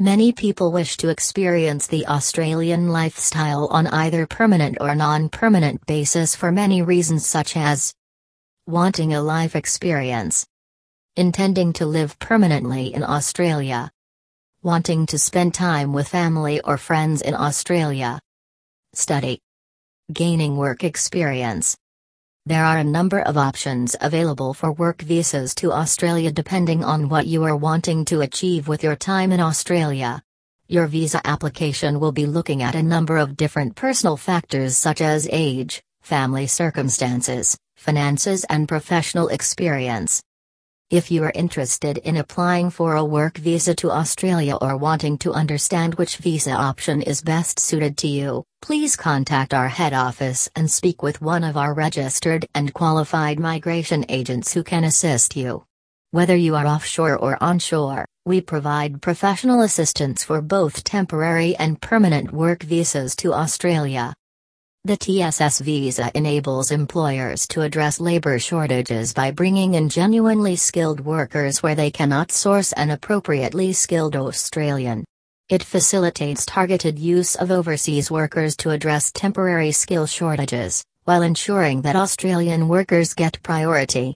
Many people wish to experience the Australian lifestyle on either permanent or non permanent basis for many reasons, such as wanting a life experience, intending to live permanently in Australia, wanting to spend time with family or friends in Australia, study, gaining work experience. There are a number of options available for work visas to Australia depending on what you are wanting to achieve with your time in Australia. Your visa application will be looking at a number of different personal factors such as age, family circumstances, finances, and professional experience. If you are interested in applying for a work visa to Australia or wanting to understand which visa option is best suited to you, please contact our head office and speak with one of our registered and qualified migration agents who can assist you. Whether you are offshore or onshore, we provide professional assistance for both temporary and permanent work visas to Australia. The TSS visa enables employers to address labor shortages by bringing in genuinely skilled workers where they cannot source an appropriately skilled Australian. It facilitates targeted use of overseas workers to address temporary skill shortages, while ensuring that Australian workers get priority.